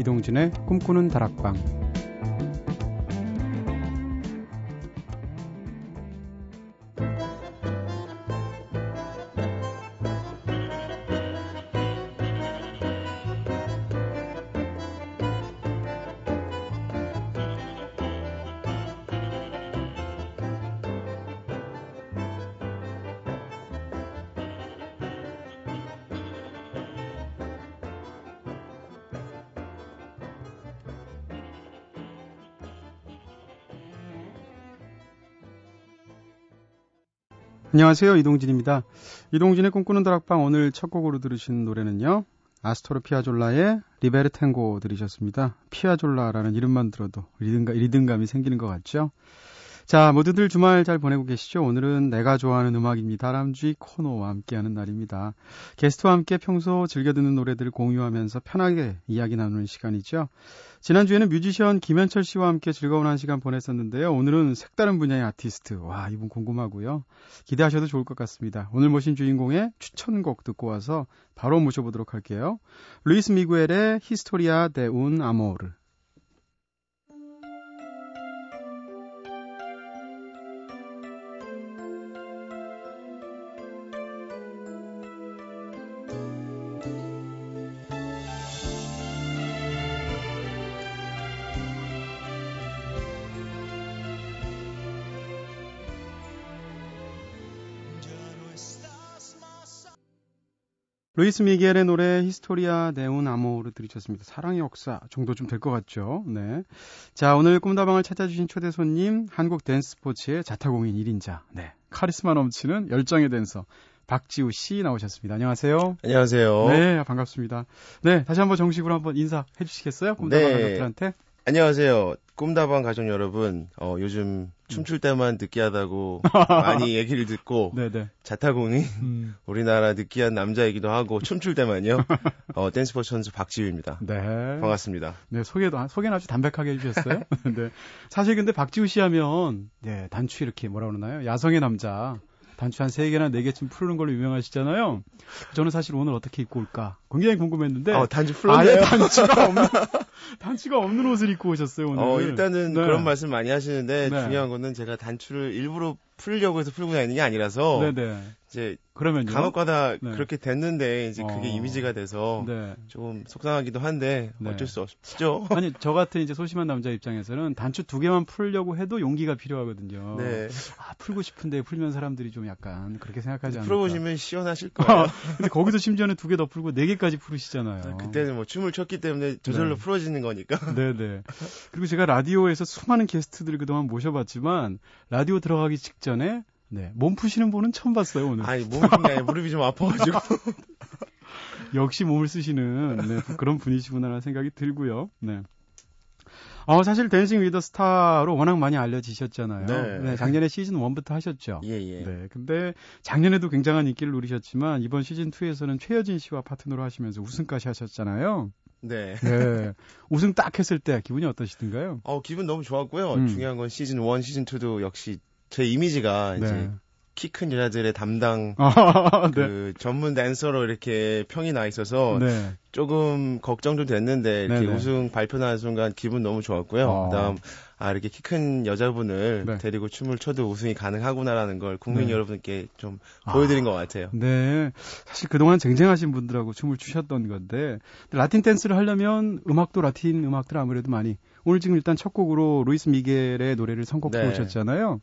이동진의 꿈꾸는 다락방. 안녕하세요. 이동진입니다. 이동진의 꿈꾸는 다락방 오늘 첫 곡으로 들으신 노래는요. 아스토르 피아졸라의 Libertango 들으셨습니다. 피아졸라라는 이름만 들어도 리듬감, 리듬감이 생기는 것 같죠? 자, 모두들 주말 잘 보내고 계시죠? 오늘은 내가 좋아하는 음악입니다. 다람쥐 코너와 함께하는 날입니다. 게스트와 함께 평소 즐겨 듣는 노래들을 공유하면서 편하게 이야기 나누는 시간이죠. 지난주에는 뮤지션 김현철 씨와 함께 즐거운 한 시간 보냈었는데요. 오늘은 색다른 분야의 아티스트. 와, 이분 궁금하고요. 기대하셔도 좋을 것 같습니다. 오늘 모신 주인공의 추천곡 듣고 와서 바로 모셔보도록 할게요. 루이스 미구엘의 Historia de un Amor. 루이스 미겔의 노래 Historia de un Amor 들으셨습니다. 사랑의 역사 정도 좀 될 것 같죠? 네. 자, 오늘 꿈다방을 찾아주신 초대 손님 한국 댄스 스포츠의 자타공인 1인자. 네. 카리스마 넘치는 열정의 댄서 박지우 씨 나오셨습니다. 안녕하세요. 안녕하세요. 네, 반갑습니다. 네, 다시 한번 정식으로 한번 인사해 주시겠어요? 꿈다방 네. 가족들한테. 안녕하세요. 꿈다방 가족 여러분. 어, 요즘 춤출 때만 느끼하다고 많이 얘기를 듣고 네네. 자타공인 음. 우리나라 느끼한 남자이기도 하고 춤출 때만요. 어, 댄스스포츠 선수 박지우입니다. 네. 반갑습니다. 네, 소개도 소개는 아주 담백하게 해주셨어요. 네. 사실 근데 박지우 씨 하면 네 단추 이렇게 뭐라 그러나요? 야성의 남자. 단추 한 3개나 4개쯤 푸르는 걸로 유명하시잖아요. 저는 사실 오늘 어떻게 입고 올까 굉장히 궁금했는데. 어, 단추 풀었네요. 단추가 없는, 단추가 없는 옷을 입고 오셨어요, 오늘. 어, 일단은 네. 그런 말씀 많이 하시는데 네. 중요한 거는 제가 단추를 일부러 풀려고 해서 풀고 다니는 게 아니라서. 네네. 네. 이제 그러면요? 간혹가다 네. 그렇게 됐는데 이제 그게 어... 이미지가 돼서 네. 좀 속상하기도 한데 네. 어쩔 수 없죠. 아니 저 같은 이제 소심한 남자 입장에서는 단추 두 개만 풀려고 해도 용기가 필요하거든요. 네. 아 풀고 싶은데 풀면 사람들이 좀 약간 그렇게 생각하지 않을까. 풀어보시면 시원하실 거예요. 근데 거기서 심지어는 두 개 더 풀고 네 개까지 풀으시잖아요. 아, 그때는 뭐 춤을 췄기 때문에 저절로 네. 풀어지는 거니까. 네네. 그리고 제가 라디오에서 수많은 게스트들을 그동안 모셔봤지만 라디오 들어가기 직전 에 네. 몸 푸시는 분은 처음 봤어요, 오늘. 아니, 몸이 그냥 무릎이 좀 아파가지고. 역시 몸을 쓰시는 네, 그런 분이시구나라는 생각이 들고요. 네. 어, 사실 댄싱 위더 스타로 워낙 많이 알려지셨잖아요. 네. 네 작년에 시즌 1부터 하셨죠. 예, 예. 네. 근데 작년에도 굉장한 인기를 누리셨지만 이번 시즌 2에서는 최여진 씨와 파트너로 하시면서 우승까지 하셨잖아요. 네. 네. 우승 딱 했을 때 기분이 어떠시던가요? 어, 기분 너무 좋았고요. 음. 중요한 건 시즌 1, 시즌 2도 역시 제 이미지가 네. 이제 키큰 여자들의 담당 아, 네. 그 전문 댄서로 이렇게 평이 나 있어서 네. 조금 걱정도 됐는데 이렇게 네네. 우승 발표 나는 순간 기분 너무 좋았고요. 어. 그다음 아 이렇게 키 큰 여자분을 네. 데리고 춤을 춰도 우승이 가능하구나라는 걸 국민 네. 여러분께 좀 보여드린 아. 것 같아요. 네, 사실 그동안 쟁쟁하신 분들하고 춤을 추셨던 건데 라틴 댄스를 하려면 음악도 라틴 음악들 아무래도 많이 오늘 지금 일단 첫 곡으로 루이스 미겔의 노래를 선곡해 네. 오셨잖아요.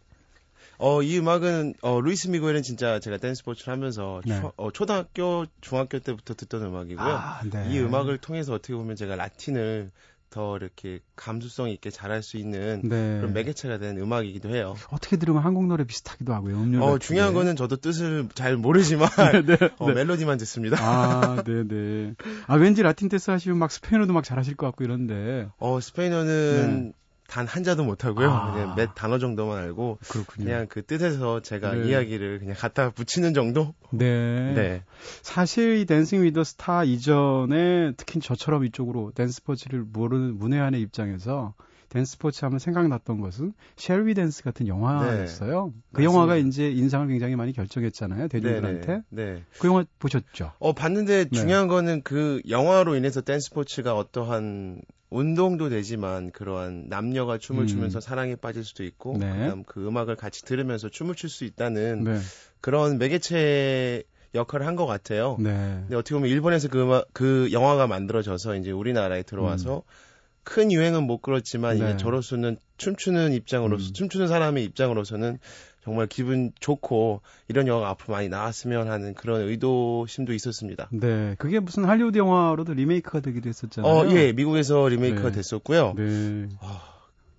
어, 이 음악은, 어, 루이스 미겔은 진짜 제가 댄스 스포츠를 하면서 네. 초, 어, 초등학교, 중학교 때부터 듣던 음악이고요. 아, 네. 이 음악을 통해서 어떻게 보면 제가 라틴을 더 이렇게 감수성 있게 잘할 수 있는 네. 그런 매개체가 된 음악이기도 해요. 어떻게 들으면 한국 노래 비슷하기도 하고요. 음료 어, 중요한 거는 저도 뜻을 잘 모르지만 네, 네, 어, 네. 멜로디만 듣습니다. 아, 네, 네. 아, 왠지 라틴 댄스 하시면 막 스페인어도 막 잘하실 것 같고 이런데. 어, 스페인어는 네. 단 한자도 못하고요. 아. 그냥 몇 단어 정도만 알고 그렇군요. 그냥 그 뜻에서 제가 네. 이야기를 그냥 갖다 붙이는 정도? 네. 네. 사실 이 댄싱 위더 스타 이전에 특히 저처럼 이쪽으로 댄스 스포츠를 모르는 문외한의 입장에서 댄스 스포츠 하면 생각났던 것은 쉘위 댄스 같은 영화였어요. 네, 그 맞습니다. 영화가 이제 인상을 굉장히 많이 결정했잖아요. 대중들한테. 네, 네. 그 영화 보셨죠? 어, 봤는데 네. 중요한 거는 그 영화로 인해서 댄스 스포츠가 어떠한 운동도 되지만 그러한 남녀가 춤을 음. 추면서 사랑에 빠질 수도 있고 네. 그다음 그 음악을 같이 들으면서 춤을 출 수 있다는 네. 그런 매개체 역할을 한 것 같아요. 네. 근데 어떻게 보면 일본에서 그 음악, 그 영화가 만들어져서 이제 우리나라에 들어와서 음. 큰 유행은 못 끌었지만 네. 이제 저로서는 춤추는 입장으로서 음. 춤추는 사람의 입장으로서는 정말 기분 좋고 이런 영화가 앞으로 많이 나왔으면 하는 그런 의도심도 있었습니다. 네, 그게 무슨 할리우드 영화로도 리메이크가 되기도 했었잖아요. 어, 예, 미국에서 리메이크가 네. 됐었고요. 네. 어,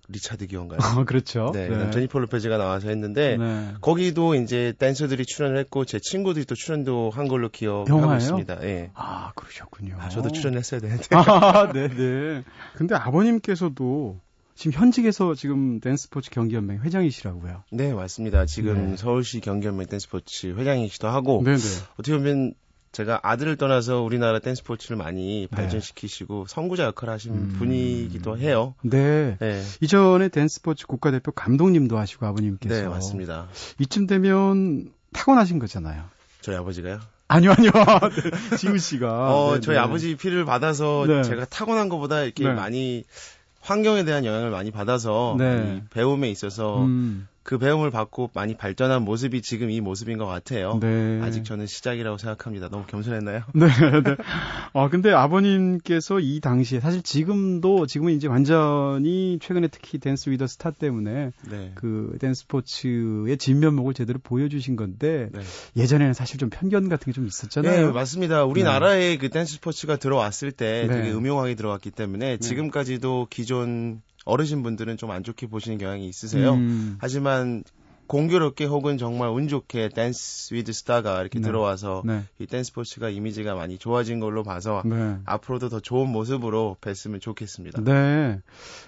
리차드 기어인가요? 어, 그렇죠. 네, 네. 제니퍼 로페즈가 나와서 했는데 네. 거기도 이제 댄서들이 출연을 했고 제 친구들이 또 출연도 한 걸로 기억하고? 있습니다. 예. 아 그러셨군요. 아, 저도 출연했어야 되는데. 아, 네, 네. 근데 아버님께서도 지금 현직에서 지금 댄스포츠 경기연맹 회장이시라고요. 네, 맞습니다. 지금 네. 서울시 경기연맹 댄스포츠 회장이시도 하고 네네. 네. 어떻게 보면 제가 아들을 떠나서 우리나라 댄스 스포츠를 많이 네. 발전시키시고 선구자 역할을 하신 음. 분이기도 해요. 네. 네. 이전에 댄스 스포츠 국가대표 감독님도 하시고 아버님께서. 네, 맞습니다. 이쯤 되면 타고나신 거잖아요. 저희 아버지가요? 아니요, 아니요. 네, 지우 씨가. 어, 네, 저희 네. 아버지 피를 받아서 네. 제가 타고난 것보다 이렇게 네. 많이 환경에 대한 영향을 많이 받아서 네. 배움에 있어서 음. 그 배움을 받고 많이 발전한 모습이 지금 이 모습인 것 같아요. 네. 아직 저는 시작이라고 생각합니다. 너무 겸손했나요? 네, 네. 아, 근데 아버님께서 이 당시에 사실 지금도 지금은 이제 완전히 최근에 특히 댄스 위더 스타 때문에 네. 그 댄스 스포츠의 진면목을 제대로 보여주신 건데 네. 예전에는 사실 좀 편견 같은 게 좀 있었잖아요. 네, 맞습니다. 우리나라에 네. 그 댄스 스포츠가 들어왔을 때 네. 되게 음흉하게 들어왔기 때문에 네. 지금까지도 기존 어르신 분들은 좀 안 좋게 보시는 경향이 있으세요. 음. 하지만 공교롭게 혹은 정말 운 좋게 댄스 위드 스타가 이렇게 네. 들어와서 네. 이 댄스 스포츠가 이미지가 많이 좋아진 걸로 봐서 네. 앞으로도 더 좋은 모습으로 뵀으면 좋겠습니다. 네.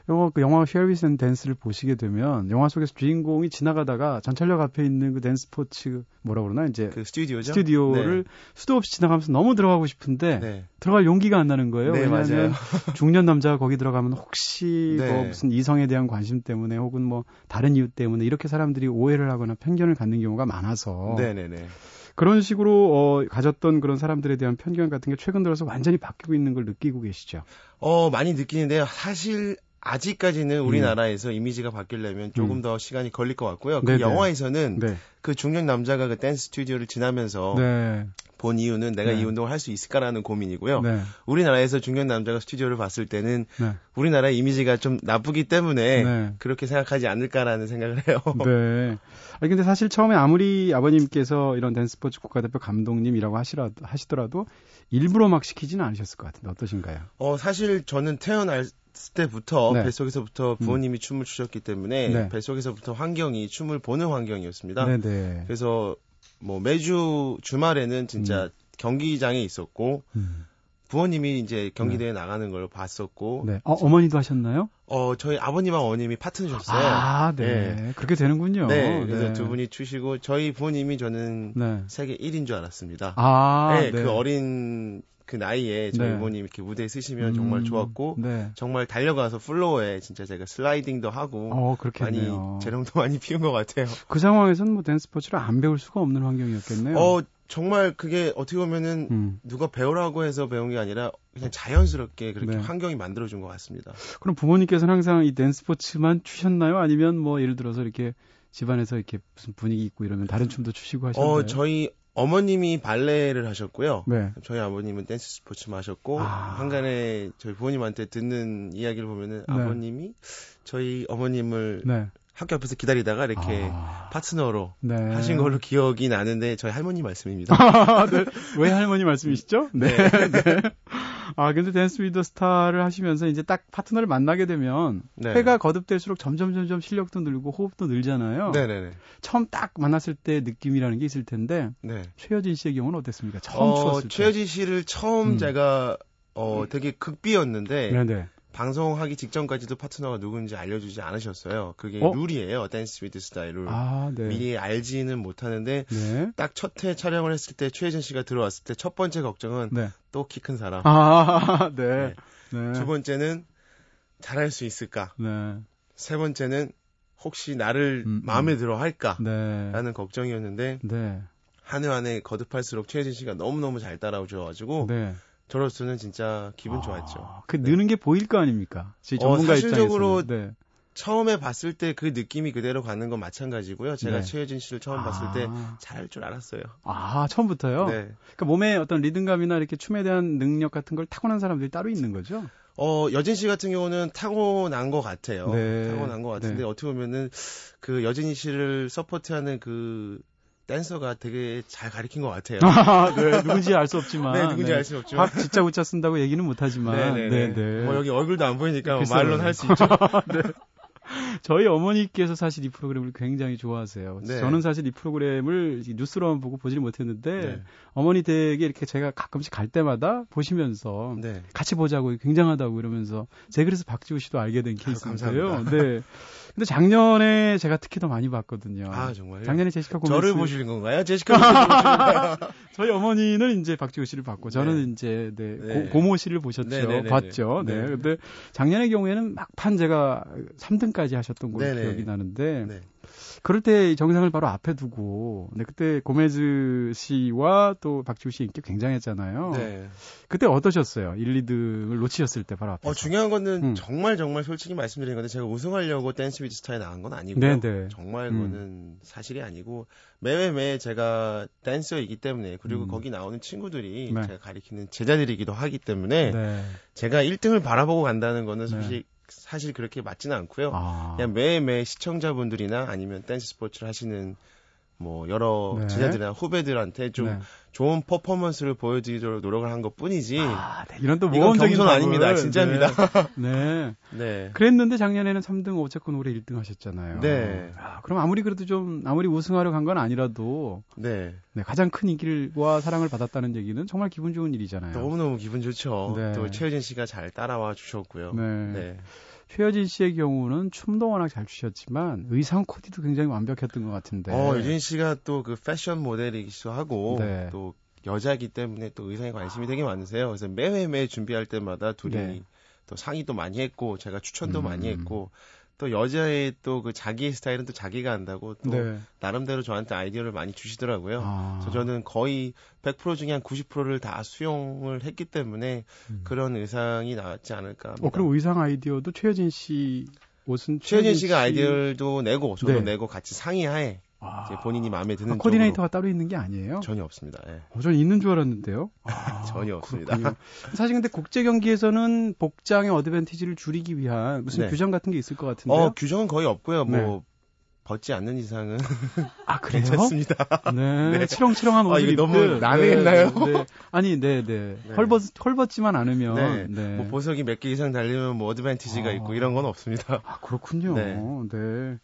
영화 그 영화 쉘 위 댄스를 보시게 되면 영화 속에서 주인공이 지나가다가 전철역 앞에 있는 그 댄스 스포츠 뭐라 그러나 이제 그 스튜디오죠. 스튜디오를 네. 수도 없이 지나가면서 너무 들어가고 싶은데 네. 들어갈 용기가 안 나는 거예요. 네, 왜냐하면 중년 남자가 거기 들어가면 혹시 네. 뭐 무슨 이성에 대한 관심 때문에 혹은 뭐 다른 이유 때문에 이렇게 사람들이 오해를 하거나 편견을 갖는 경우가 많아서 네네네. 그런 식으로 어, 가졌던 그런 사람들에 대한 편견 같은 게 최근 들어서 완전히 바뀌고 있는 걸 느끼고 계시죠? 어 많이 느끼는데요. 사실 아직까지는 음. 우리나라에서 음. 이미지가 바뀌려면 조금 음. 더 시간이 걸릴 것 같고요. 그 네네. 영화에서는 네. 그 중년 남자가 그 댄스 스튜디오를 지나면서 네. 본 이유는 내가 네. 이 운동을 할 수 있을까라는 고민이고요. 네. 우리나라에서 중년 남자가 스튜디오를 봤을 때는 네. 우리나라의 이미지가 좀 나쁘기 때문에 네. 그렇게 생각하지 않을까라는 생각을 해요. 네. 아니 근데 사실 처음에 아무리 아버님께서 이런 댄스 스포츠 국가대표 감독님이라고 하시라 하시더라도 일부러 막 시키지는 않으셨을 것 같은데 어떠신가요? 어 사실 저는 태어날 때부터 네. 뱃속에서부터 음. 부모님이 음. 춤을 추셨기 때문에 네. 뱃속에서부터 환경이 춤을 보는 환경이었습니다. 네네. 네. 그래서 뭐 매주 주말에는 진짜 음. 경기장에 있었고 음. 부모님이 이제 경기대회 네. 나가는 걸 봤었고. 네. 어, 어머니도 하셨나요? 어, 저희 아버님하고 어머님이 파트너셨어요. 아, 네. 네. 그렇게 되는군요. 네. 그래서 네. 두 분이 추시고 저희 부모님이 저는 네. 세계 1위인 줄 알았습니다. 아, 네. 그 어린 그 나이에 저희 네. 부모님 이렇게 무대에 서시면 음, 정말 좋았고 네. 정말 달려가서 플로어에 진짜 제가 슬라이딩도 하고 어, 많이 재롱도 많이 피운 것 같아요. 그 상황에서는 뭐 댄스 스포츠를 안 배울 수가 없는 환경이었겠네요. 어 정말 그게 어떻게 보면은 음. 누가 배우라고 해서 배운 게 아니라 그냥 자연스럽게 그렇게 네. 환경이 만들어준 것 같습니다. 그럼 부모님께서는 항상 이 댄스 스포츠만 추셨나요? 아니면 뭐 예를 들어서 이렇게 집안에서 이렇게 무슨 분위기 있고 이러면 다른 춤도 추시고 하셨나요? 어, 저희 어머님이 발레를 하셨고요. 네. 저희 아버님은 댄스 스포츠만 하셨고 아. 한간에 저희 부모님한테 듣는 이야기를 보면은 네. 아버님이 저희 어머님을 네. 학교 앞에서 기다리다가 이렇게 아... 파트너로 네. 하신 걸로 기억이 나는데 저희 할머니 말씀입니다. 네. 왜 할머니 말씀이시죠? 네. 네. 네. 아 근데 댄스 위더 스타를 하시면서 이제 딱 파트너를 만나게 되면 네. 회가 거듭될수록 점점 점점 실력도 늘고 호흡도 늘잖아요. 네네네. 처음 딱 만났을 때 느낌이라는 게 있을 텐데 네. 최여진 씨의 경우는 어땠습니까? 처음 어, 추었을 때. 최여진 씨를 처음 음. 제가 어 되게 극비였는데 네네. 방송하기 직전까지도 파트너가 누군지 알려주지 않으셨어요. 그게 어? 룰이에요. 댄스 위드 스타의 룰. 아, 네. 미리 알지는 못하는데 네. 딱 첫 회 촬영을 했을 때 최여진 씨가 들어왔을 때 첫 번째 걱정은 네. 또 키 큰 사람. 아, 네. 네. 두 번째는 잘할 수 있을까? 네. 세 번째는 혹시 나를 음, 음. 마음에 들어 할까? 네. 라는 걱정이었는데 네. 한해한해 거듭할수록 최혜진 씨가 너무너무 잘 따라오셔가지고 네. 저로서는 진짜 기분 아, 좋았죠. 그 느는 게 보일 거 아닙니까? 전문가 어, 사실적으로 네. 처음에 봤을 때 그 느낌이 그대로 가는 건 마찬가지고요. 제가 네. 최혜진 씨를 처음 아. 봤을 때 잘할 줄 알았어요. 아, 처음부터요? 네. 그러니까 몸에 어떤 리듬감이나 이렇게 춤에 대한 능력 같은 걸 타고난 사람들이 따로 있는 거죠? 어, 여진 씨 같은 경우는 타고난 것 같아요. 네. 타고난 것 같은데 네. 어떻게 보면은 그 여진이 씨를 서포트하는 그 댄서가 되게 잘 가리킨 것 같아요. 아, 네, 누군지 알 수 없지만. 네, 누군지 네. 알수 없지만. 확 진짜 웃자 쓴다고 얘기는 못하지만. 네네. 네, 네. 네. 뭐 여기 얼굴도 안 보이니까 뭐 말로는 할 수 있죠. 네. 저희 어머니께서 사실 이 프로그램을 굉장히 좋아하세요. 네. 저는 사실 이 프로그램을 뉴스로만 보고 보지를 못했는데 네. 어머니 댁에 이렇게 제가 가끔씩 갈 때마다 보시면서 네. 같이 보자고 굉장하다고 이러면서 제가 그래서 박지우 씨도 알게 된 케이스인데요. 네. 근데 작년에 제가 특히 더 많이 봤거든요. 아 정말요? 작년에 제시카 고메스 저를 보시는 건가요? 제시카 고메스 저희 어머니는 이제 박지우 씨를 봤고 저는 네. 이제 네, 네. 고, 모 씨를 보셨죠. 네, 네, 네 봤죠. 네. 근데 작년의 경우에는 막판 제가 3등까지 하셨던 걸로 기억이 나는데 그럴 때 정상을 바로 앞에 두고 네, 그때 고메즈 씨와 또 박지우 씨 인기 굉장했잖아요. 네. 그때 어떠셨어요? 1, 2등을 놓치셨을 때 바로 앞에. 어, 중요한 거는 음. 정말 정말 솔직히 말씀드린 건데 제가 우승하려고 댄스 위드 스타에 나간 건 아니고요. 네네. 네. 정말 음. 그거는 사실이 아니고 매매매 제가 댄서이기 때문에 그리고 음. 거기 나오는 친구들이 네. 제가 가리키는 제자들이기도 하기 때문에 네. 제가 1등을 바라보고 간다는 거는 네. 사실 사실 그렇게 맞지는 않고요. 아. 그냥 매매 시청자분들이나 아니면 댄스 스포츠를 하시는 뭐 여러 네. 제자들이나 후배들한테 좀 네. 좋은 퍼포먼스를 보여드리도록 노력을 한 것 뿐이지. 아, 네. 이런 또 모험적인 건 아닙니다. 진짜입니다. 네. 네. 네. 그랬는데 작년에는 3등 어쨌건 올해 1등 하셨잖아요. 네. 아, 그럼 아무리 그래도 좀 아무리 우승하려 간 건 아니라도 네. 네. 가장 큰 인기와 사랑을 받았다는 얘기는 정말 기분 좋은 일이잖아요. 너무너무 기분 좋죠. 네. 또 최효진 씨가 잘 따라와 주셨고요. 네. 네. 최여진 씨의 경우는 춤도 워낙 잘 추셨지만 의상 코디도 굉장히 완벽했던 것 같은데. 어, 유진 씨가 또 그 패션 모델이기도 하고 네. 또 여자이기 때문에 또 의상에 관심이 되게 많으세요. 그래서 매회매 준비할 때마다 둘이 네. 또 상의도 많이 했고 제가 추천도 음. 많이 했고 또 여자의 또 그 자기의 스타일은 또 자기가 한다고 또 네. 나름대로 저한테 아이디어를 많이 주시더라고요. 아. 그래서 저는 거의 100% 중에 한 90%를 다 수용을 했기 때문에 음. 그런 의상이 나왔지 않을까 합니다. 어, 그럼 의상 아이디어도 최여진 씨 옷은 최여진 씨가 아이디어도 내고 저도 네. 내고 같이 상의하에 아. 이제 본인이 마음에 드는 아, 코디네이터가 따로 있는 게 아니에요? 전혀 없습니다. 예. 어, 전 있는 줄 알았는데요. 아, 전혀 없습니다. 그렇군요. 사실 근데 국제 경기에서는 복장의 어드밴티지를 줄이기 위한 무슨 네. 규정 같은 게 있을 것 같은데요. 어, 규정은 거의 없고요. 뭐 네. 벗지 않는 이상은 아 그래요? 괜찮습니다. 네, 네. 치렁치렁한 옷을 아, 너무 남해했나요? 네, 네, 아니, 네, 네, 네. 헐벗 헐벗지만 않으면 네. 네. 뭐 보석이 몇 개 이상 달리면 뭐 어드밴티지가 아, 있고 이런 건 없습니다. 아 그렇군요. 네.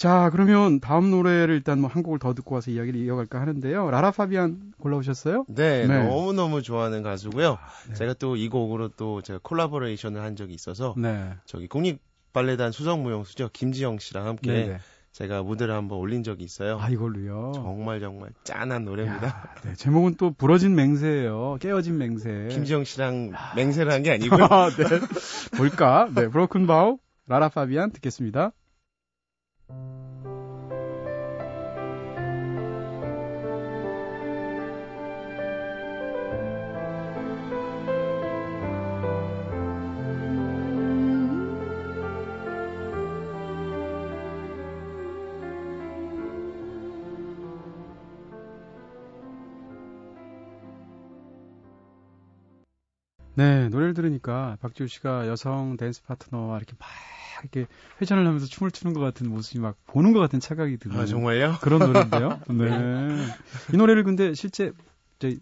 네. 자, 그러면 다음 노래를 일단 뭐 한 곡을 더 듣고 와서 이야기를 이어갈까 하는데요. 라라 파비안 골라오셨어요? 네, 네. 너무너무 좋아하는 가수고요. 네. 제가 또 이 곡으로 또 제가 콜라보레이션을 한 적이 있어서 네. 저기 국립 발레단 수석무용수죠. 김지영 씨랑 함께 네네. 네. 제가 무대를 한번 올린 적이 있어요. 아, 이걸로요? 정말 정말 짠한 노래입니다. 야, 네, 제목은 또 부러진 맹세예요. 깨어진 맹세. 김지영 씨랑 맹세를 한 게 아니고요. 아, 네. 뭘까? 네, 브로큰 바우 라라 파비안 듣겠습니다. 네, 노래를 들으니까 박지우 씨가 여성 댄스 파트너와 이렇게 막 이렇게 회전을 하면서 춤을 추는 것 같은 모습이 막 보는 것 같은 착각이 드는 아, 정말요? 그런 노래인데요. 네. 이 노래를 근데 실제 저희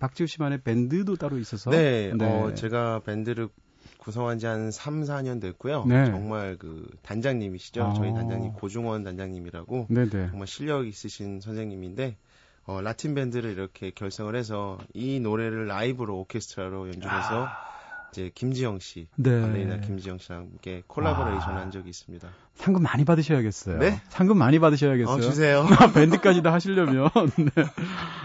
박지우 씨만의 밴드도 따로 있어서 네, 네. 어, 제가 밴드를 구성한 지 한 3, 4년 됐고요. 네. 정말 그 단장님이시죠. 아. 저희 단장님 고중원 단장님이라고 네네. 네. 정말 실력 있으신 선생님인데 어, 라틴 밴드를 이렇게 결성을 해서 이 노래를 라이브로 오케스트라로 연주해서 아. 이제 김지영 씨, 네. 발레리나 김지영 씨랑 함께 콜라보레이션 아. 한 적이 있습니다. 상금 많이 받으셔야겠어요. 네? 상금 많이 받으셔야겠어요. 어, 주세요. 밴드까지 다 하시려면. 네.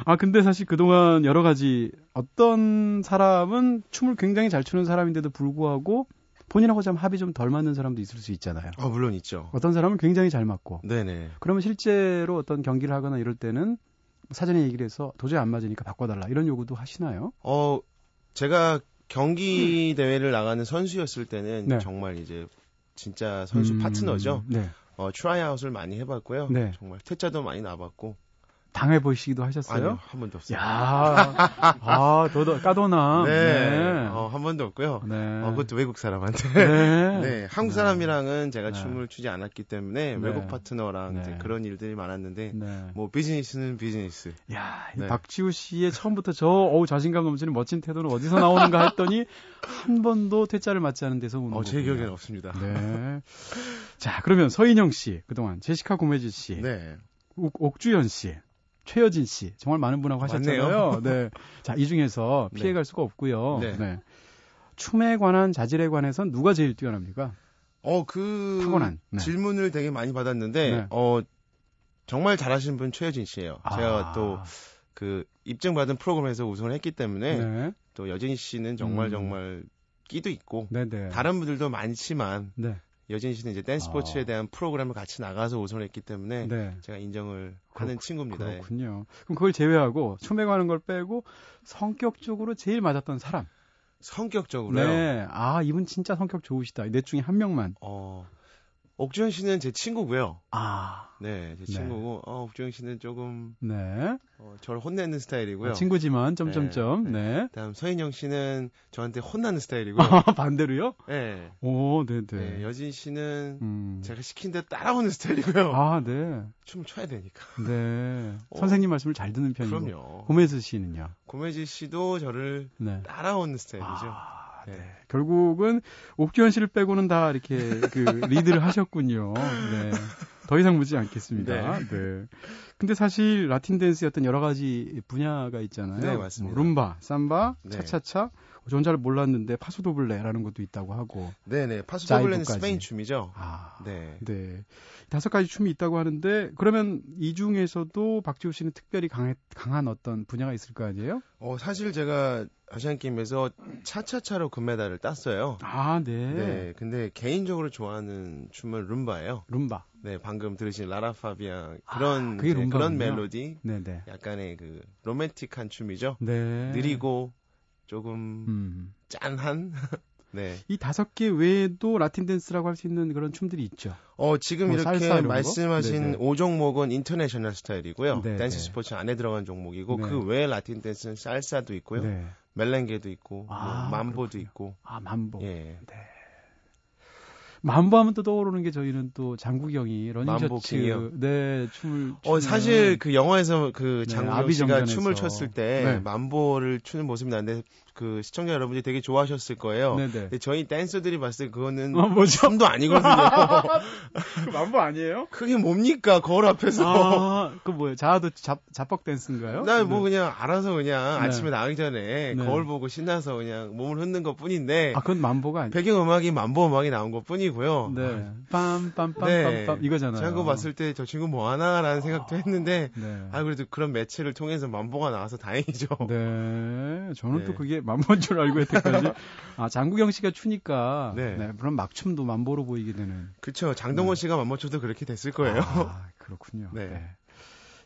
아, 근데 사실 그동안 여러 가지 어떤 사람은 춤을 굉장히 잘 추는 사람인데도 불구하고 본인하고 좀 합이 좀 덜 맞는 사람도 있을 수 있잖아요. 아, 물론 있죠. 어떤 사람은 굉장히 잘 맞고. 네네. 그러면 실제로 어떤 경기를 하거나 이럴 때는 사전에 얘기를 해서 도저히 안 맞으니까 바꿔달라 이런 요구도 하시나요? 어, 제가 경기 대회를 나가는 선수였을 때는 네. 정말 이제 진짜 선수 음, 파트너죠. 네. 어, 트라이아웃을 많이 해봤고요. 네. 정말 퇴짜도 많이 놔봤고 당해 보시기도 하셨어요? 아니요, 한 번도 없어요. 야, 아, 도도 까도남. 네, 네. 어, 한 번도 없고요. 네. 어, 그것도 외국 사람한테. 네. 네. 한국 네. 사람이랑은 제가 네. 춤을 추지 않았기 때문에 네. 외국 파트너랑 이제 그런 일들이 많았는데, 뭐 비즈니스는 비즈니스. 야, 박지우 씨의 처음부터 저 어우 자신감 넘치는 멋진 태도는 어디서 나오는가 했더니 한 번도 퇴짜를 맞지 않은 데서 오는 어, 제 기억에는 없습니다. 네. 자, 그러면 서인영 씨, 그동안 제시카 고메지 씨, 네. 옥, 옥주현 씨. 최여진 씨 정말 많은 분하고 하셨잖아요. 네. 자, 이 중에서 네. 피해 갈 수가 없고요. 네. 네. 춤에 관한 자질에 관해서 누가 제일 뛰어납니까? 어, 그 타고난 네. 질문을 되게 많이 받았는데 네. 어 정말 잘하시는 분 최여진 씨예요. 아. 제가 또 그 입증받은 프로그램에서 우승을 했기 때문에 네. 또 여진 씨는 정말 음. 정말 끼도 있고 네네. 다른 분들도 많지만 네. 여진 씨는 이제 댄스 스포츠에 아. 대한 프로그램을 같이 나가서 우승을 했기 때문에 네. 제가 인정을 하는 친구입니다. 예. 그렇군요. 그럼 그걸 제외하고 관한 걸 빼고 성격적으로 제일 맞았던 사람. 성격적으로요? 네. 아, 이분 진짜 성격 좋으시다. 넷 중에 한 명만. 어. 옥주현 씨는 제 친구고요. 아. 네, 제 네. 친구고, 네. 어, 옥주현 씨는 조금. 네. 어, 저를 혼내는 스타일이고요. 아, 친구지만, 점점점. 네. 네. 네. 다음 서인영 씨는 저한테 혼나는 스타일이고요. 반대로요? 네. 오, 네네. 네, 여진 씨는 음. 제가 시킨 대로 따라오는 스타일이고요. 아, 네. 춤을 춰야 되니까. 네. 어. 선생님 말씀을 잘 듣는 편이고. 그럼요. 고메즈 씨는요? 고메즈 씨도 저를 네. 따라오는 스타일이죠. 아. 네. 네. 결국은 옥주현 씨를 빼고는 다 이렇게 그 리드를 하셨군요. 네. 더 이상 묻지 않겠습니다. 네. 네. 근데 사실 라틴 댄스였던 여러 가지 분야가 있잖아요. 네, 맞습니다. 뭐 룸바, 삼바, 네. 차차차. 전 잘 몰랐는데 파수도블레라는 것도 있다고 하고. 네네. 파수도블레는 스페인 춤이죠. 아, 네. 네. 다섯 가지 춤이 있다고 하는데 그러면 이 중에서도 박지호 씨는 특별히 강해, 강한 어떤 분야가 있을 거 아니에요? 어, 사실 제가 아시안 게임에서 차차차로 금메달을 땄어요. 아, 네. 네. 근데 개인적으로 좋아하는 춤은 룸바예요. 룸바. 네, 방금 들으신 라라 파비앙 그런 아, 네, 그런 멜로디. 네, 네. 약간의 그 로맨틱한 춤이죠. 네. 느리고 조금 음. 짠한 네. 이 다섯 개 외에도 라틴 댄스라고 할 수 있는 그런 춤들이 있죠. 어, 지금 뭐 이렇게 말씀하신 5종목은 인터내셔널 스타일이고요. 네네. 댄스 스포츠 안에 들어간 종목이고 네. 그 외에 라틴 댄스는 살사도 있고요. 네. 멜랭게도 있고 아, 뭐 만보도 그렇군요. 있고. 아, 만보. 예. 네. 만보하면 또 떠오르는 게 저희는 또 장국영이 러닝셔츠. 네 춤을 어 사실 그 영화에서 그 네, 장국영 네, 씨가 춤을 췄을 때 네. 만보를 추는 모습이 나는데 그 시청자 여러분들이 되게 좋아하셨을 거예요. 네네. 근데 저희 댄서들이 봤을 때 그거는 어, 뭐죠? 춤도 아니거든요. 그 만보 아니에요? 그게 뭡니까 거울 앞에서? 아, 그 뭐예요? 자아도 잡 잡박 댄스인가요? 나뭐 네. 그냥 알아서 그냥 네. 아침에 나가기 전에 네. 거울 보고 신나서 그냥 몸을 흔든 것 뿐인데. 아 그건 만보가 아니. 배경 음악이 만보 음악이 나온 것 뿐이고요. 네. 빰빰빰빰빰 네. 이거잖아요. 제가 그거 봤을 때 저 친구 뭐 하나라는 생각도 했는데. 네. 아 그래도 그런 매체를 통해서 만보가 나와서 다행이죠. 네. 저는 또 네. 그게 만보인 줄 알고 여태까지. 아, 장국영 씨가 추니까. 네. 네. 그럼 막춤도 만보로 보이게 되는. 그쵸. 장동건 네. 씨가 만보춰도 그렇게 됐을 거예요. 아, 그렇군요. 네. 네.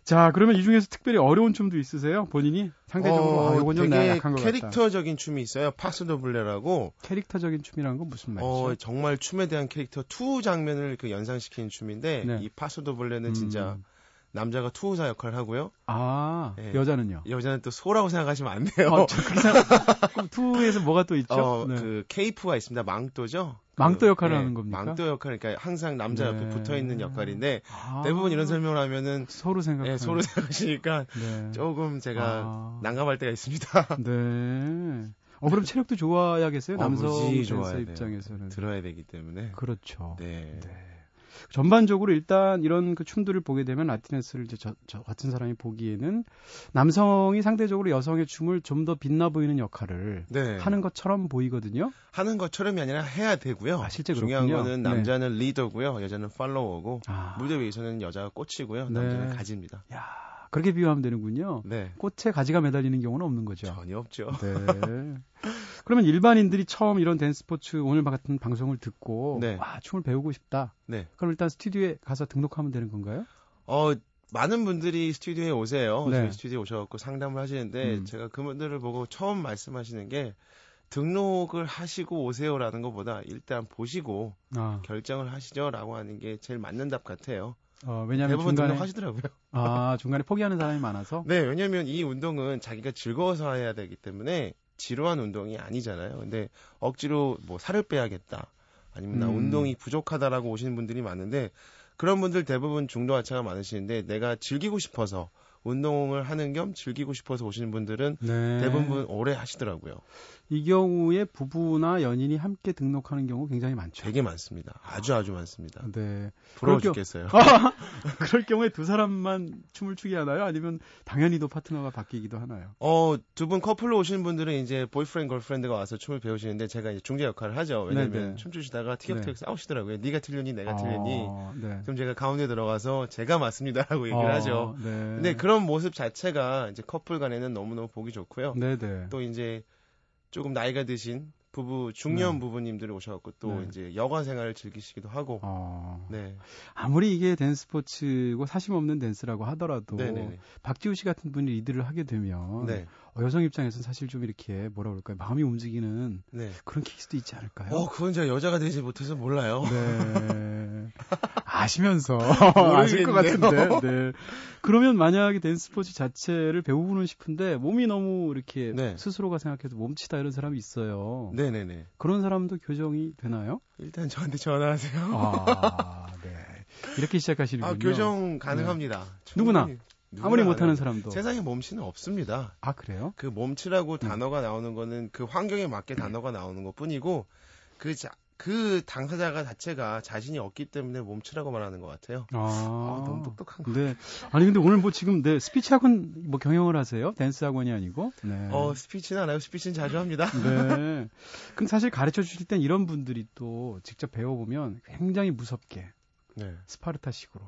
자, 그러면 이 중에서 특별히 어려운 춤도 있으세요? 본인이 상대적으로 어, 아, 요건 좀 되게 약한 것 캐릭터적인 춤이 있어요. 파스도블레라고. 캐릭터적인 춤이라는 건 무슨 말이죠? 어, 정말 춤에 대한 캐릭터 투 장면을 그 연상시키는 춤인데 네. 이 파스도블레는 음. 진짜 남자가 투우사 역할을 하고요. 아, 네. 여자는요? 여자는 또 소라고 생각하시면 안 돼요. 아, 그럼 투우에서 뭐가 또 있죠? 어, 네. 그 케이프가 있습니다. 망토죠. 망토 그, 역할을 네, 하는 겁니까? 망토 역할, 그러니까 항상 남자 옆에 네. 붙어 있는 역할인데 아, 대부분 이런 설명을 하면은 서로 생각, 네, 서로 생각하시니까 네. 조금 제가 아. 난감할 때가 있습니다. 네. 어 그럼 체력도 좋아야겠어요 어, 남성 댄서 입장에서는 들어야 되기 때문에 그렇죠. 네. 네. 전반적으로 일단 이런 그 춤들을 보게 되면 라틴댄스를 이제 저, 저 같은 사람이 보기에는 남성이 상대적으로 여성의 춤을 좀 더 빛나 보이는 역할을 네. 하는 것처럼 보이거든요. 하는 것처럼이 아니라 해야 되고요. 아, 실제 중요한 그렇군요. 거는 네. 남자는 네. 리더고요, 여자는 팔로워고 아. 무대 위에서는 여자가 꽃이고요, 남자는 네. 가지입니다. 야. 그렇게 비유하면 되는군요. 네. 꽃에 가지가 매달리는 경우는 없는 거죠. 전혀 없죠. 네. 그러면 일반인들이 처음 이런 댄스 스포츠 오늘 같은 방송을 듣고 네. 와 춤을 배우고 싶다. 네. 그럼 일단 스튜디오에 가서 등록하면 되는 건가요? 어 많은 분들이 스튜디오에 오세요. 네. 저희 스튜디오에 오셔갖고 상담을 하시는데 음. 제가 그분들을 보고 처음 말씀하시는 게 등록을 하시고 오세요라는 것보다 일단 보시고 아. 결정을 하시죠라고 하는 게 제일 맞는 답 같아요. 어, 왜냐하면 대부분 중간에 등록하시더라고요. 아 중간에 포기하는 사람이 많아서. 네, 왜냐하면 이 운동은 자기가 즐거워서 해야 되기 때문에 지루한 운동이 아니잖아요. 근데 억지로 뭐 살을 빼야겠다. 아니면 나 음. 운동이 부족하다라고 오시는 분들이 많은데 그런 분들 대부분 중도 하차가 많으시는데 내가 즐기고 싶어서 운동을 하는 겸 즐기고 싶어서 오시는 분들은 네. 대부분 오래 하시더라고요. 이 경우에 부부나 연인이 함께 등록하는 경우 굉장히 많죠. 되게 많습니다. 아주 아주 많습니다. 네. 부러워 죽겠어요. 그럴 경우에 두 사람만 춤을 추게 하나요? 아니면 당연히 도 파트너가 바뀌기도 하나요? 어, 두 분 커플로 오시는 분들은 이제 보이프렌드 걸프렌드가 와서 춤을 배우시는데 제가 이제 중재 역할을 하죠. 왜냐면. 춤추시다가 티격태격 네. 싸우시더라고요. 네가 틀렸니 내가 틀렸니. 아, 네. 그럼 제가 가운데 들어가서 제가 맞습니다라고 얘기를 아, 하죠. 네. 근데 그런 모습 자체가 이제 커플 간에는 너무너무 보기 좋고요. 네 네. 또 이제 조금 나이가 드신 부부 중년 네. 부부님들이 오셔갖고 또 네. 이제 여가 생활을 즐기시기도 하고. 어. 네. 아무리 이게 댄스 스포츠고 사심 없는 댄스라고 하더라도 네네네. 박지우 씨 같은 분이 리드를 하게 되면 네. 어, 여성 입장에서는 사실 좀 이렇게 뭐라 그럴까요? 마음이 움직이는 네. 그런 케이스도 있지 않을까요? 어, 그건 제가 여자가 되지 못해서 몰라요. 네. 아시면서 아실 것 같은데. 네. 그러면 만약에 댄스 스포츠 자체를 배우고는 싶은데 몸이 너무 이렇게 네. 스스로가 생각해도 몸치다 이런 사람이 있어요. 네네네. 그런 사람도 교정이 되나요? 일단 저한테 전화하세요. 아, 네. 이렇게 시작하시는군요. 아, 교정 가능합니다. 네. 누구나. 아무리 못하는 사람도 세상에 몸치는 없습니다. 아 그래요? 그 몸치라고 음. 단어가 나오는 거는 그 환경에 맞게 단어가 나오는 것 뿐이고 그 자, 그 당사자가 자체가 자신이 없기 때문에 몸치라고 말하는 것 같아요. 아, 아 너무 똑똑한 거. 네. 아니 근데 오늘 뭐 지금 네 스피치 학원 뭐 경영을 하세요? 댄스 학원이 아니고? 네. 어 스피치는 안 하고 스피치는 자주 합니다. 네. 그럼 사실 가르쳐 주실 땐 이런 분들이 또 직접 배워보면 굉장히 무섭게 네. 스파르타식으로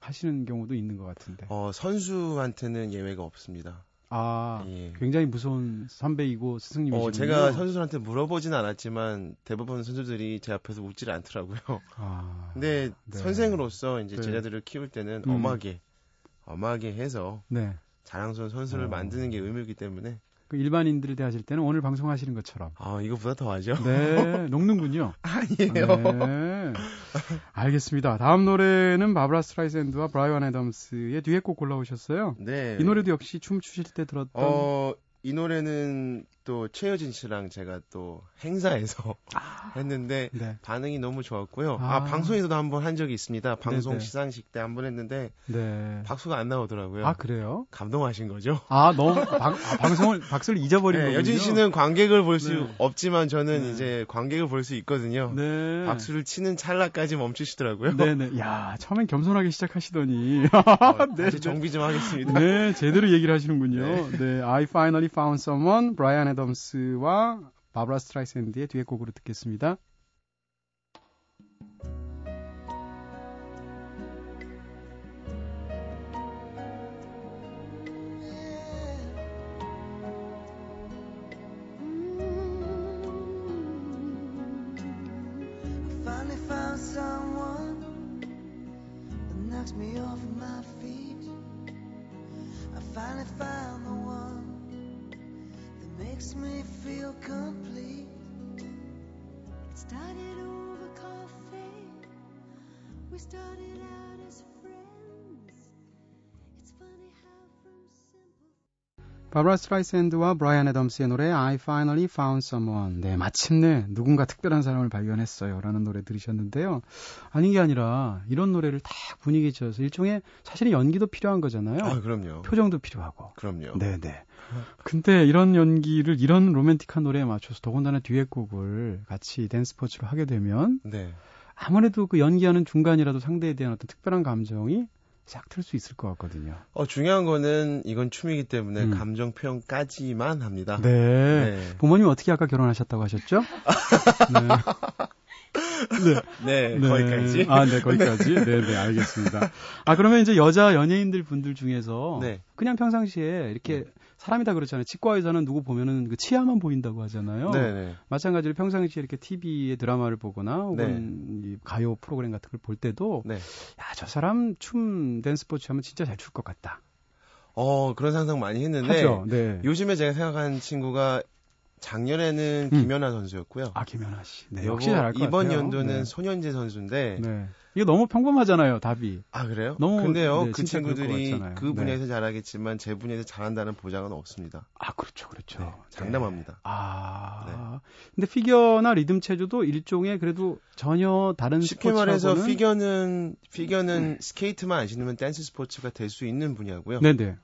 하시는 경우도 있는 것 같은데. 어 선수한테는 예외가 없습니다. 아, 예. 굉장히 무서운 선배이고 스승님이시군요. 어, 제가 선수들한테 물어보진 않았지만 대부분 선수들이 제 앞에서 웃질 않더라고요. 아, 근데 네. 선생으로서 이제 네. 제자들을 키울 때는 음. 엄하게, 엄하게 해서 네. 자랑스러운 선수를 어. 만드는 게 의무이기 때문에 그 일반인들을 대하실 때는 오늘 방송하시는 것처럼. 아, 이거보다 더 하죠? 네, 녹는군요. 아니에요. 네. 알겠습니다. 다음 노래는 바브라 스트라이샌드와 브라이언 애덤스의 듀엣곡 골라오셨어요. 네. 이 노래도 역시 춤 추실 때 들었던. 어, 이 노래는 또 최여진 씨랑 제가 또 행사에서 아, 했는데 네. 반응이 너무 좋았고요. 아, 아 방송에서도 한 번 한 적이 있습니다. 방송 네네. 시상식 때 한 번 했는데 네. 박수가 안 나오더라고요. 아 그래요? 감동하신 거죠? 아 너무 방, 아, 방송을 박수를 잊어버린 네, 거군요. 여진 씨는 관객을 볼수 네. 없지만 저는 네. 이제 관객을 볼 수 있거든요. 네. 박수를 치는 찰나까지 멈추시더라고요. 네네. 야 처음엔 겸손하게 시작하시더니 어, 네, 정비 좀 하겠습니다. 네 제대로 얘기를 하시는군요. 네. 네 I finally found someone. 브라이언 애덤스와 바브라 스트라이샌드의 듀엣곡으로 듣겠습니다. makes me feel complete. It started over coffee. We started out. 바브라 스트라이샌드와 브라이언 애덤스의 노래 I Finally Found Someone. 네, 마침내 누군가 특별한 사람을 발견했어요. 라는 노래 들으셨는데요. 아닌 게 아니라 이런 노래를 딱 분위기에 지어서 일종의 사실은 연기도 필요한 거잖아요. 아, 그럼요. 표정도 필요하고. 그럼요. 네, 네. 근데 이런 연기를 이런 로맨틱한 노래에 맞춰서 더군다나 듀엣곡을 같이 댄스 포츠로 하게 되면 네. 아무래도 그 연기하는 중간이라도 상대에 대한 어떤 특별한 감정이 싹틀수 있을 것 같거든요. 어, 중요한 거는 이건 춤이기 때문에 음. 감정 표현까지만 합니다. 네. 네. 부모님 어떻게 아까 결혼하셨다고 하셨죠? 네. 네. 네, 네, 거기까지. 아, 네, 거기까지. 네, 네, 알겠습니다. 아, 그러면 이제 여자 연예인들 분들 중에서 네. 그냥 평상시에 이렇게 네. 사람이 다 그렇잖아요. 치과에서는 누구 보면은 그 치아만 보인다고 하잖아요. 네네. 네. 마찬가지로 평상시에 이렇게 TV에 드라마를 보거나 혹은 네. 가요 프로그램 같은 걸 볼 때도 네. 야, 저 사람 춤 댄스 포츠 하면 진짜 잘 출 것 같다. 어, 그런 상상 많이 했는데. 네. 요즘에 제가 생각한 친구가 작년에는 음. 김연아 선수였고요. 아 김연아 씨. 네, 역시 잘할 것 이번 같아요. 연도는 네. 손현재 선수인데 네. 이게 너무 평범하잖아요, 답이. 아 그래요? 너무 근데요, 네, 그 친구들이 그 분야에서 네. 잘하겠지만 제 분야에서 잘한다는 보장은 없습니다. 아 그렇죠, 그렇죠. 네, 장담합니다. 아, 네. 근데 피겨나 리듬 체조도 일종의 그래도 전혀 다른 쉽게 말해서 피겨는 피겨는 스케이트만 안 신으면 댄스 스포츠가 될 수 있는 분야고요. 네네.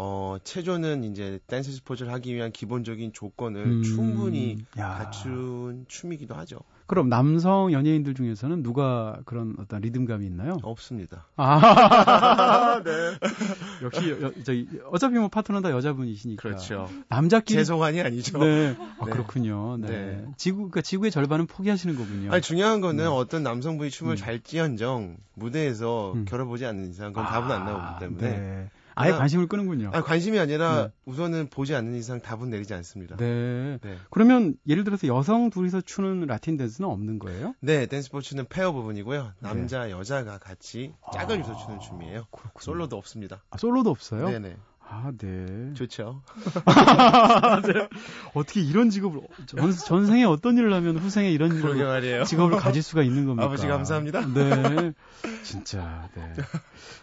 어, 체조는 이제 댄스 스포츠를 하기 위한 기본적인 조건을 음, 충분히 야. 갖춘 춤이기도 하죠. 그럼 남성 연예인들 중에서는 누가 그런 어떤 리듬감이 있나요? 없습니다. 아, 네. 역시 여, 저기 어차피 뭐 파트너 다 여자분이시니까. 그렇죠. 남자끼리 죄송한이 아니죠. 네. 아, 네. 그렇군요. 네. 네. 지구 그러니까 지구의 절반은 포기하시는 거군요. 아니 중요한 거는 네. 어떤 남성분이 춤을 음. 잘 찌언정 무대에서 음. 결어보지 않는 이상 그건 아, 답은 안 나오기 때문에. 네. 아예 관심을 끄는군요. 아 관심이 아니라 네. 우선은 보지 않는 이상 답은 내리지 않습니다. 네. 네. 그러면 예를 들어서 여성 둘이서 추는 라틴 댄스는 없는 거예요? 네, 댄스 스포츠는 페어 부분이고요. 남자, 네. 여자가 같이 짝을 아, 이뤄 추는 춤이에요. 그렇군요. 솔로도 없습니다. 아, 솔로도 없어요? 네네. 아, 네. 좋죠. 네. 어떻게 이런 직업을 전, 전생에 어떤 일을 하면 후생에 이런 직업을 가질 수가 있는 겁니까? 아버지 감사합니다. 네. 진짜. 네.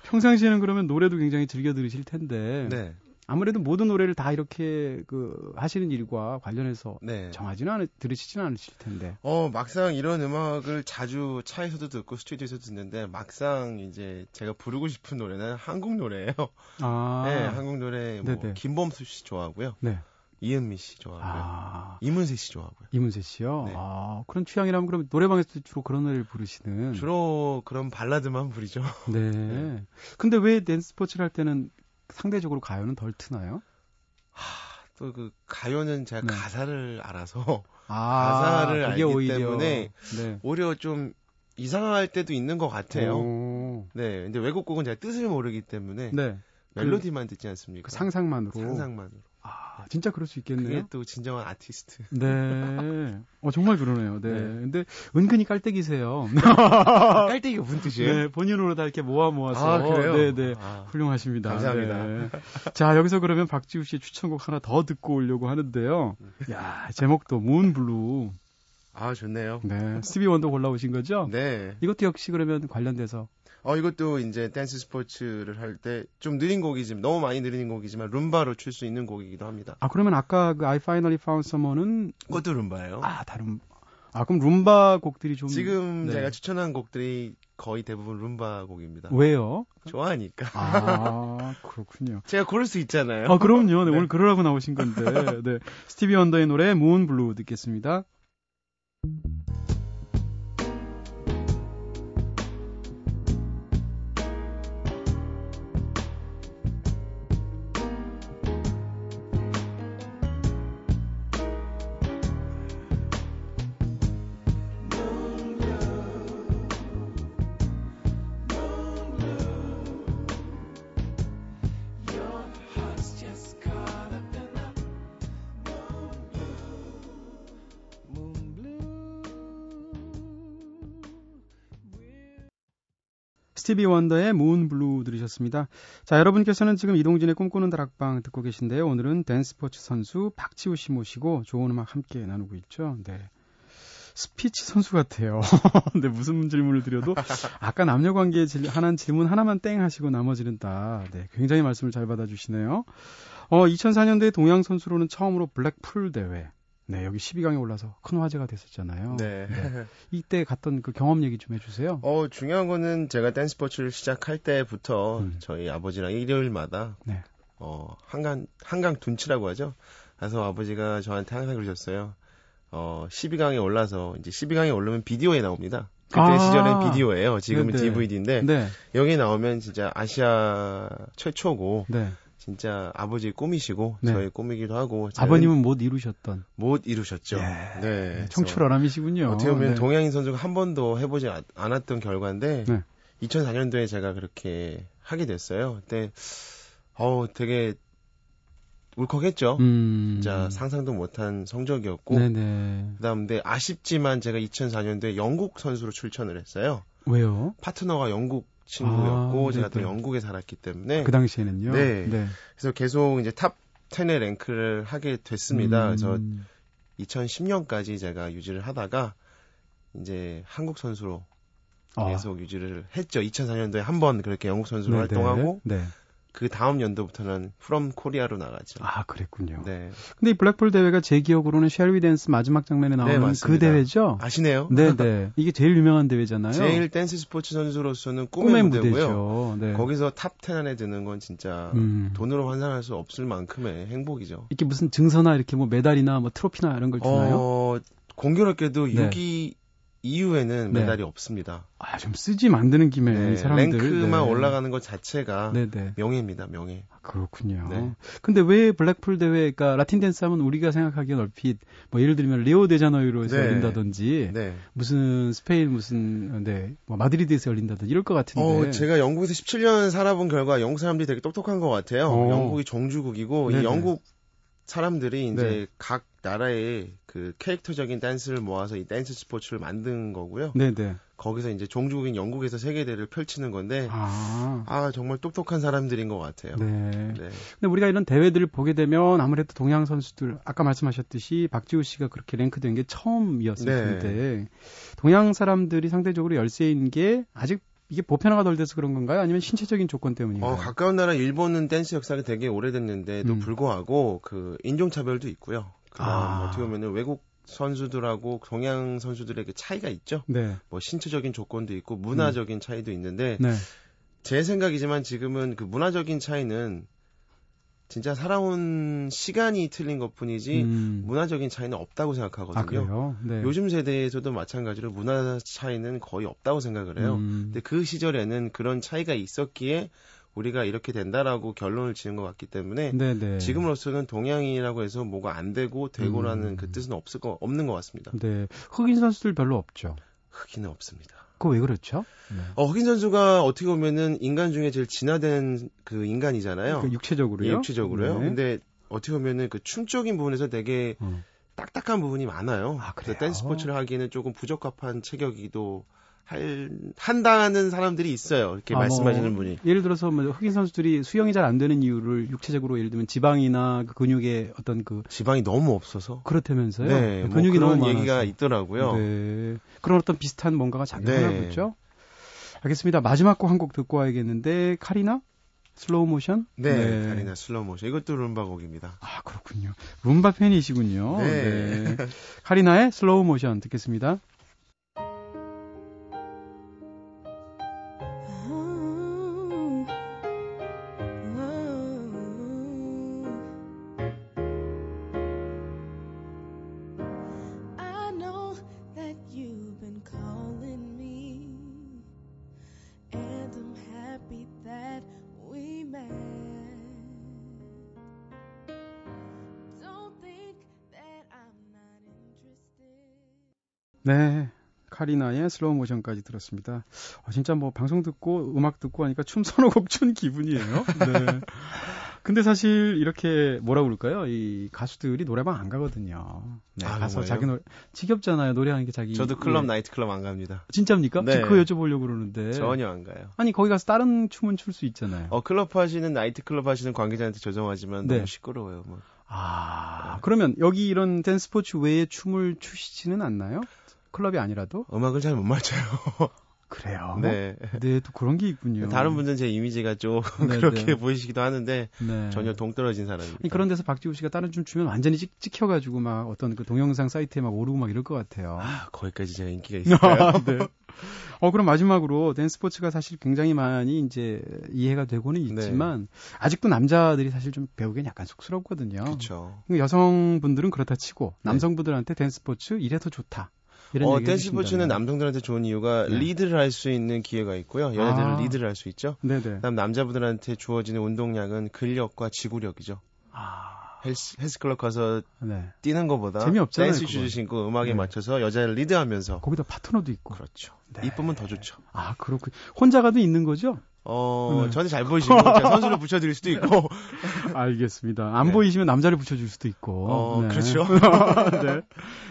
평상시에는 그러면 노래도 굉장히 즐겨 들으실 텐데. 네. 아무래도 모든 노래를 다 이렇게 그 하시는 일과 관련해서 네. 정하지는 않, 들으시지는 않으실 텐데. 어, 막상 이런 음악을 자주 차에서도 듣고 스튜디오에서 듣는데 막상 이제 제가 부르고 싶은 노래는 한국 노래예요. 아. 네, 한국 노래 뭐 네네. 김범수 씨 좋아하고요. 네. 이은미 씨 좋아하고요. 아. 이문세 씨 좋아하고요. 이문세 씨요? 네. 아, 그런 취향이라면 그럼 노래방에서 주로 그런 노래를 부르시는? 주로 그런 발라드만 부르죠. 네. 네. 근데 왜 댄스 스포츠를 할 때는 상대적으로 가요는 덜 트나요? 하, 또 그 가요는 제가 네. 가사를 알아서 아, 가사를 알기 오히려, 때문에 네. 오히려 좀 이상할 때도 있는 것 같아요. 오. 네, 근데 외국 곡은 제가 뜻을 모르기 때문에 네. 멜로디만 듣지 않습니까? 그 상상만으로. 상상만으로. 아, 진짜 그럴 수 있겠네요. 그게 또 진정한 아티스트. 네. 어, 정말 그러네요. 네. 네. 근데 은근히 깔때기세요. 깔때기가 무슨 뜻이에요? 네, 본인으로 다 이렇게 모아 모아서. 아, 그래요? 네, 네. 아, 훌륭하십니다. 감사합니다. 네. 자, 여기서 그러면 박지우 씨의 추천곡 하나 더 듣고 오려고 하는데요. 야, 제목도 문블루. 아, 좋네요. 네. 스티비 원더 골라오신 거죠? 네. 이것도 역시 그러면 관련돼서 어, 이것도 이제 댄스 스포츠를 할 때 좀 느린 곡이지만, 너무 많이 느린 곡이지만, 룸바로 출 수 있는 곡이기도 합니다. 아, 그러면 아까 그 I Finally Found Someone은. 그것도 룸바예요. 아, 다른. 아, 그럼 룸바 곡들이 좀. 지금 네. 제가 추천한 곡들이 거의 대부분 룸바 곡입니다. 왜요? 좋아하니까. 아, 그렇군요. 제가 고를 수 있잖아요. 아, 그럼요. 네, 네. 오늘 그러라고 나오신 건데. 네. 스티비 원더의 노래, Moon Blue 듣겠습니다. 스티비 원더의 Moon Blue 들으셨습니다. 자, 여러분께서는 지금 이동진의 꿈꾸는 다락방 듣고 계신데요. 오늘은 댄스 스포츠 선수 박지우 씨 모시고 좋은 음악 함께 나누고 있죠. 네. 스피치 선수 같아요. 근데 무슨 질문을 드려도 아까 남녀 관계에 하는 질문 하나만 땡 하시고 나머지는 다 네, 굉장히 말씀을 잘 받아주시네요. 어, 2004년도에 동양 선수로는 처음으로 블랙풀 대회 네, 여기 12강에 올라서 큰 화제가 됐었잖아요. 네. 네. 이때 갔던 그 경험 얘기 좀 해주세요. 어, 중요한 거는 제가 댄스 스포츠를 시작할 때부터 음. 저희 아버지랑 일요일마다 네. 어, 한강, 한강 둔치라고 하죠. 그래서 아버지가 저한테 항상 그러셨어요. 어, 12강에 올라서 이제 12강에 오르면 비디오에 나옵니다. 그때 아~ 시절엔 비디오예요. 지금은 네네. DVD인데 네. 여기 나오면 진짜 아시아 최초고 네. 진짜 아버지 꿈이시고 네. 저의 꿈이기도 하고 아버님은 못 이루셨던 못 이루셨죠. 예. 네. 청출어람이시군요. 어떻게 보면 네. 동양인 선수가 한 번도 해보지 않았던 결과인데 네. 2004년도에 제가 그렇게 하게 됐어요. 그때 어우 되게 울컥했죠. 음. 진짜 상상도 못한 성적이었고. 네네. 그다음 에 아쉽지만 제가 2004년도에 영국 선수로 출전을 했어요. 왜요? 파트너가 영국 친구였고 아, 제가 또 영국에 살았기 때문에 그 당시에는요. 네. 네. 그래서 계속 이제 탑 10에 랭크를 하게 됐습니다. 음. 그래서 2010년까지 제가 유지를 하다가 이제 한국 선수로 아. 계속 유지를 했죠. 2004년도에 한 번 그렇게 영국 선수로 네네. 활동하고 네. 그 다음 연도부터는 from Korea로 나가죠. 아, 그랬군요. 네. 근데 이 블랙풀 대회가 제 기억으로는 쉘위 댄스 마지막 장면에 나오는 네, 그 대회죠? 아시네요? 네, 네. 이게 제일 유명한 대회잖아요. 제일 댄스 스포츠 선수로서는 꿈의, 꿈의 무대고요. 네. 거기서 탑10 안에 드는 건 진짜 음. 돈으로 환산할 수 없을 만큼의 행복이죠. 이렇게 무슨 증서나 이렇게 뭐 메달이나 뭐 트로피나 이런 걸 주나요? 어, 공교롭게도 네. 6위 이후에는 네. 메달이 없습니다. 아, 좀 쓰지 만드는 김에 네, 사람들 랭크만 네. 올라가는 것 자체가 네, 네. 명예입니다, 명예. 아, 그렇군요. 네. 근데 왜 블랙풀 대회가 그러니까 라틴 댄스 하면 우리가 생각하기엔 얼핏 뭐 예를 들면 리오 데자네이로에서 네. 열린다든지 무슨 스페인 무슨 네, 뭐 마드리드에서 열린다든지 이럴 것 같은데. 어, 제가 영국에서 17년 살아본 결과 영국 사람들이 되게 똑똑한 것 같아요. 어. 영국이 종주국이고 이 영국 사람들이 이제 각 나라의 그 캐릭터적인 댄스를 모아서 이 댄스 스포츠를 만든 거고요. 네네. 거기서 이제 종주국인 영국에서 세계대를 펼치는 건데 아. 아, 정말 똑똑한 사람들인 것 같아요. 네. 네. 근데 우리가 이런 대회들을 보게 되면 아무래도 동양 선수들 아까 말씀하셨듯이 박지우 씨가 그렇게 랭크된 게 처음이었을 네. 텐데 동양 사람들이 상대적으로 열세인 게 아직 이게 보편화가 덜 돼서 그런 건가요? 아니면 신체적인 조건 때문인가요? 어, 가까운 나라 일본은 댄스 역사가 되게 오래됐는데도 음. 불구하고 그 인종차별도 있고요. 그다음 아. 어떻게 보면은 외국 선수들하고 동양 선수들의 그 차이가 있죠. 네. 뭐 신체적인 조건도 있고 문화적인 음. 차이도 있는데 네. 제 생각이지만 지금은 그 문화적인 차이는 진짜 살아온 시간이 틀린 것 뿐이지 음. 문화적인 차이는 없다고 생각하거든요. 아, 네. 요즘 세대에서도 마찬가지로 문화 차이는 거의 없다고 생각을 해요. 음. 근데 그 시절에는 그런 차이가 있었기에 우리가 이렇게 된다라고 결론을 지은 것 같기 때문에 네네. 네. 지금으로서는 동양인이라고 해서 뭐가 안 되고 되고라는 음. 그 뜻은 없을 거 없는 것 같습니다. 네, 흑인 선수들 별로 없죠. 흑인은 없습니다. 그거 왜 그렇죠? 네. 어, 흑인 선수가 어떻게 보면은 인간 중에 제일 진화된 그 인간이잖아요. 그 육체적으로요? 예, 육체적으로요. 네. 근데 어떻게 보면은 그 춤적인 부분에서 되게 음. 딱딱한 부분이 많아요. 아, 그래서 댄스 스포츠를 하기에는 조금 부적합한 체격이기도 할, 한다는 사람들이 있어요. 이렇게 아, 뭐 말씀하시는 뭐, 분이. 예를 들어서 뭐 흑인 선수들이 수영이 잘 안 되는 이유를 육체적으로 예를 들면 지방이나 그 근육의 어떤 그 지방이 너무 없어서 그렇다면서요? 네, 뭐 근육이 뭐 너무 얘기가 있더라고요. 네. 그런 어떤 비슷한 뭔가가 작용하고 네. 있죠. 알겠습니다. 마지막 곡 한 곡 듣고 와야겠는데 카리나 Slow Motion? 네, 네. 카리나 Slow Motion. 이것도 룸바 곡입니다. 아, 그렇군요. 룸바 팬이시군요. 네. 네. 카리나의 슬로우 모션 듣겠습니다. 카리나의 Slow Motion까지 들었습니다. 어, 진짜 뭐 방송 듣고 음악 듣고 하니까 춤 서너 곡 춘 기분이에요. 네. 근데 사실 이렇게 뭐라 그럴까요? 이 가수들이 노래방 안 가거든요. 네, 아, 가서 자기 노래 지겹잖아요. 노래하는 게 자기. 저도 클럽 네. 나이트 클럽 안 갑니다. 진짜입니까? 네. 그거 여쭤보려고 그러는데. 전혀 안 가요. 아니 거기 가서 다른 춤은 출 수 있잖아요. 어 클럽 하시는 나이트 클럽 하시는 관계자한테 죄송하지만 네. 너무 시끄러워요. 뭐. 아 네. 그러면 여기 이런 댄스 스포츠 외에 춤을 추시지는 않나요? 클럽이 아니라도? 음악을 잘 못 맞춰요. 그래요. 네. 네, 또 그런 게 있군요. 다른 분들은 제 이미지가 좀 네, 그렇게 네. 보이시기도 하는데 네. 전혀 동떨어진 사람입니다. 그런 데서 박지우 씨가 다른 춤 추면 완전히 찍, 찍혀가지고 막 어떤 그 동영상 사이트에 막 오르고 막 이럴 것 같아요. 아, 거기까지 제가 인기가 있을까요? 네. 어, 그럼 마지막으로 댄스 스포츠가 사실 굉장히 많이 이제 이해가 되고는 네. 있지만 네. 아직도 남자들이 사실 좀 배우기엔 약간 쑥스럽거든요. 그렇죠. 여성분들은 그렇다 치고 남성분들한테 댄스 스포츠 이래서 더 좋다. 어, 댄스 스포츠는 남성들한테 좋은 이유가 네. 리드를 할 수 있는 기회가 있고요. 여자들은 아. 리드를 할 수 있죠. 네네. 그다음 남자분들한테 주어지는 운동량은 근력과 지구력이죠. 아. 헬스, 헬스클럽 가서 네. 뛰는 것보다 재미없잖아요. 댄스 슈즈 신고 음악에 네. 맞춰서 여자를 리드하면서 거기다 파트너도 있고 그렇죠. 네. 이쁘면 더 좋죠. 아 그렇고 혼자 가도 있는 거죠? 어, 네. 저한테 잘 보이시고 제가 선수를 붙여드릴 수도 있고. 알겠습니다. 안 네. 보이시면 남자를 붙여줄 수도 있고. 어, 네. 그렇죠. 네.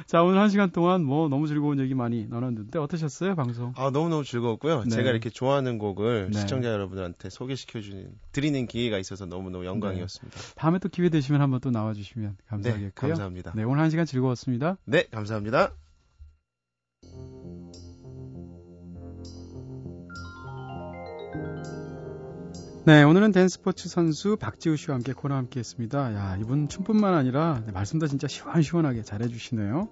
자, 오늘 한 시간 동안 뭐 너무 즐거운 얘기 많이 나눴는데 어떠셨어요, 방송? 아, 너무너무 즐거웠고요. 네. 제가 이렇게 좋아하는 곡을 네. 시청자 여러분들한테 소개시켜주는, 드리는 기회가 있어서 너무너무 영광이었습니다. 네. 다음에 또 기회 되시면 한번 또 나와주시면 감사하겠고요. 네, 감사합니다. 네, 오늘 한 시간 즐거웠습니다. 네, 감사합니다. 네, 오늘은 댄스포츠 선수 박지우 씨와 함께 코너 함께 했습니다. 야, 이분 춤뿐만 아니라 네, 말씀도 진짜 시원시원하게 잘해주시네요.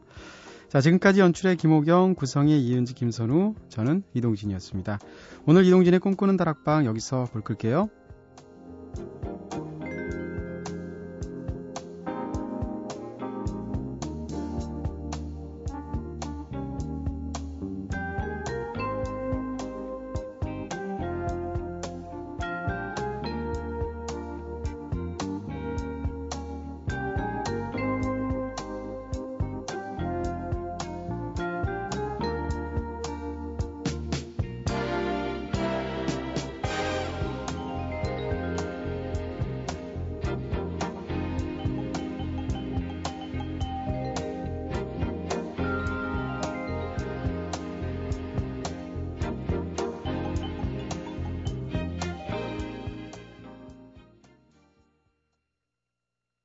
자, 지금까지 연출의 김호경, 구성의 이은지, 김선우, 저는 이동진이었습니다. 오늘 이동진의 꿈꾸는 다락방 여기서 볼 끌게요.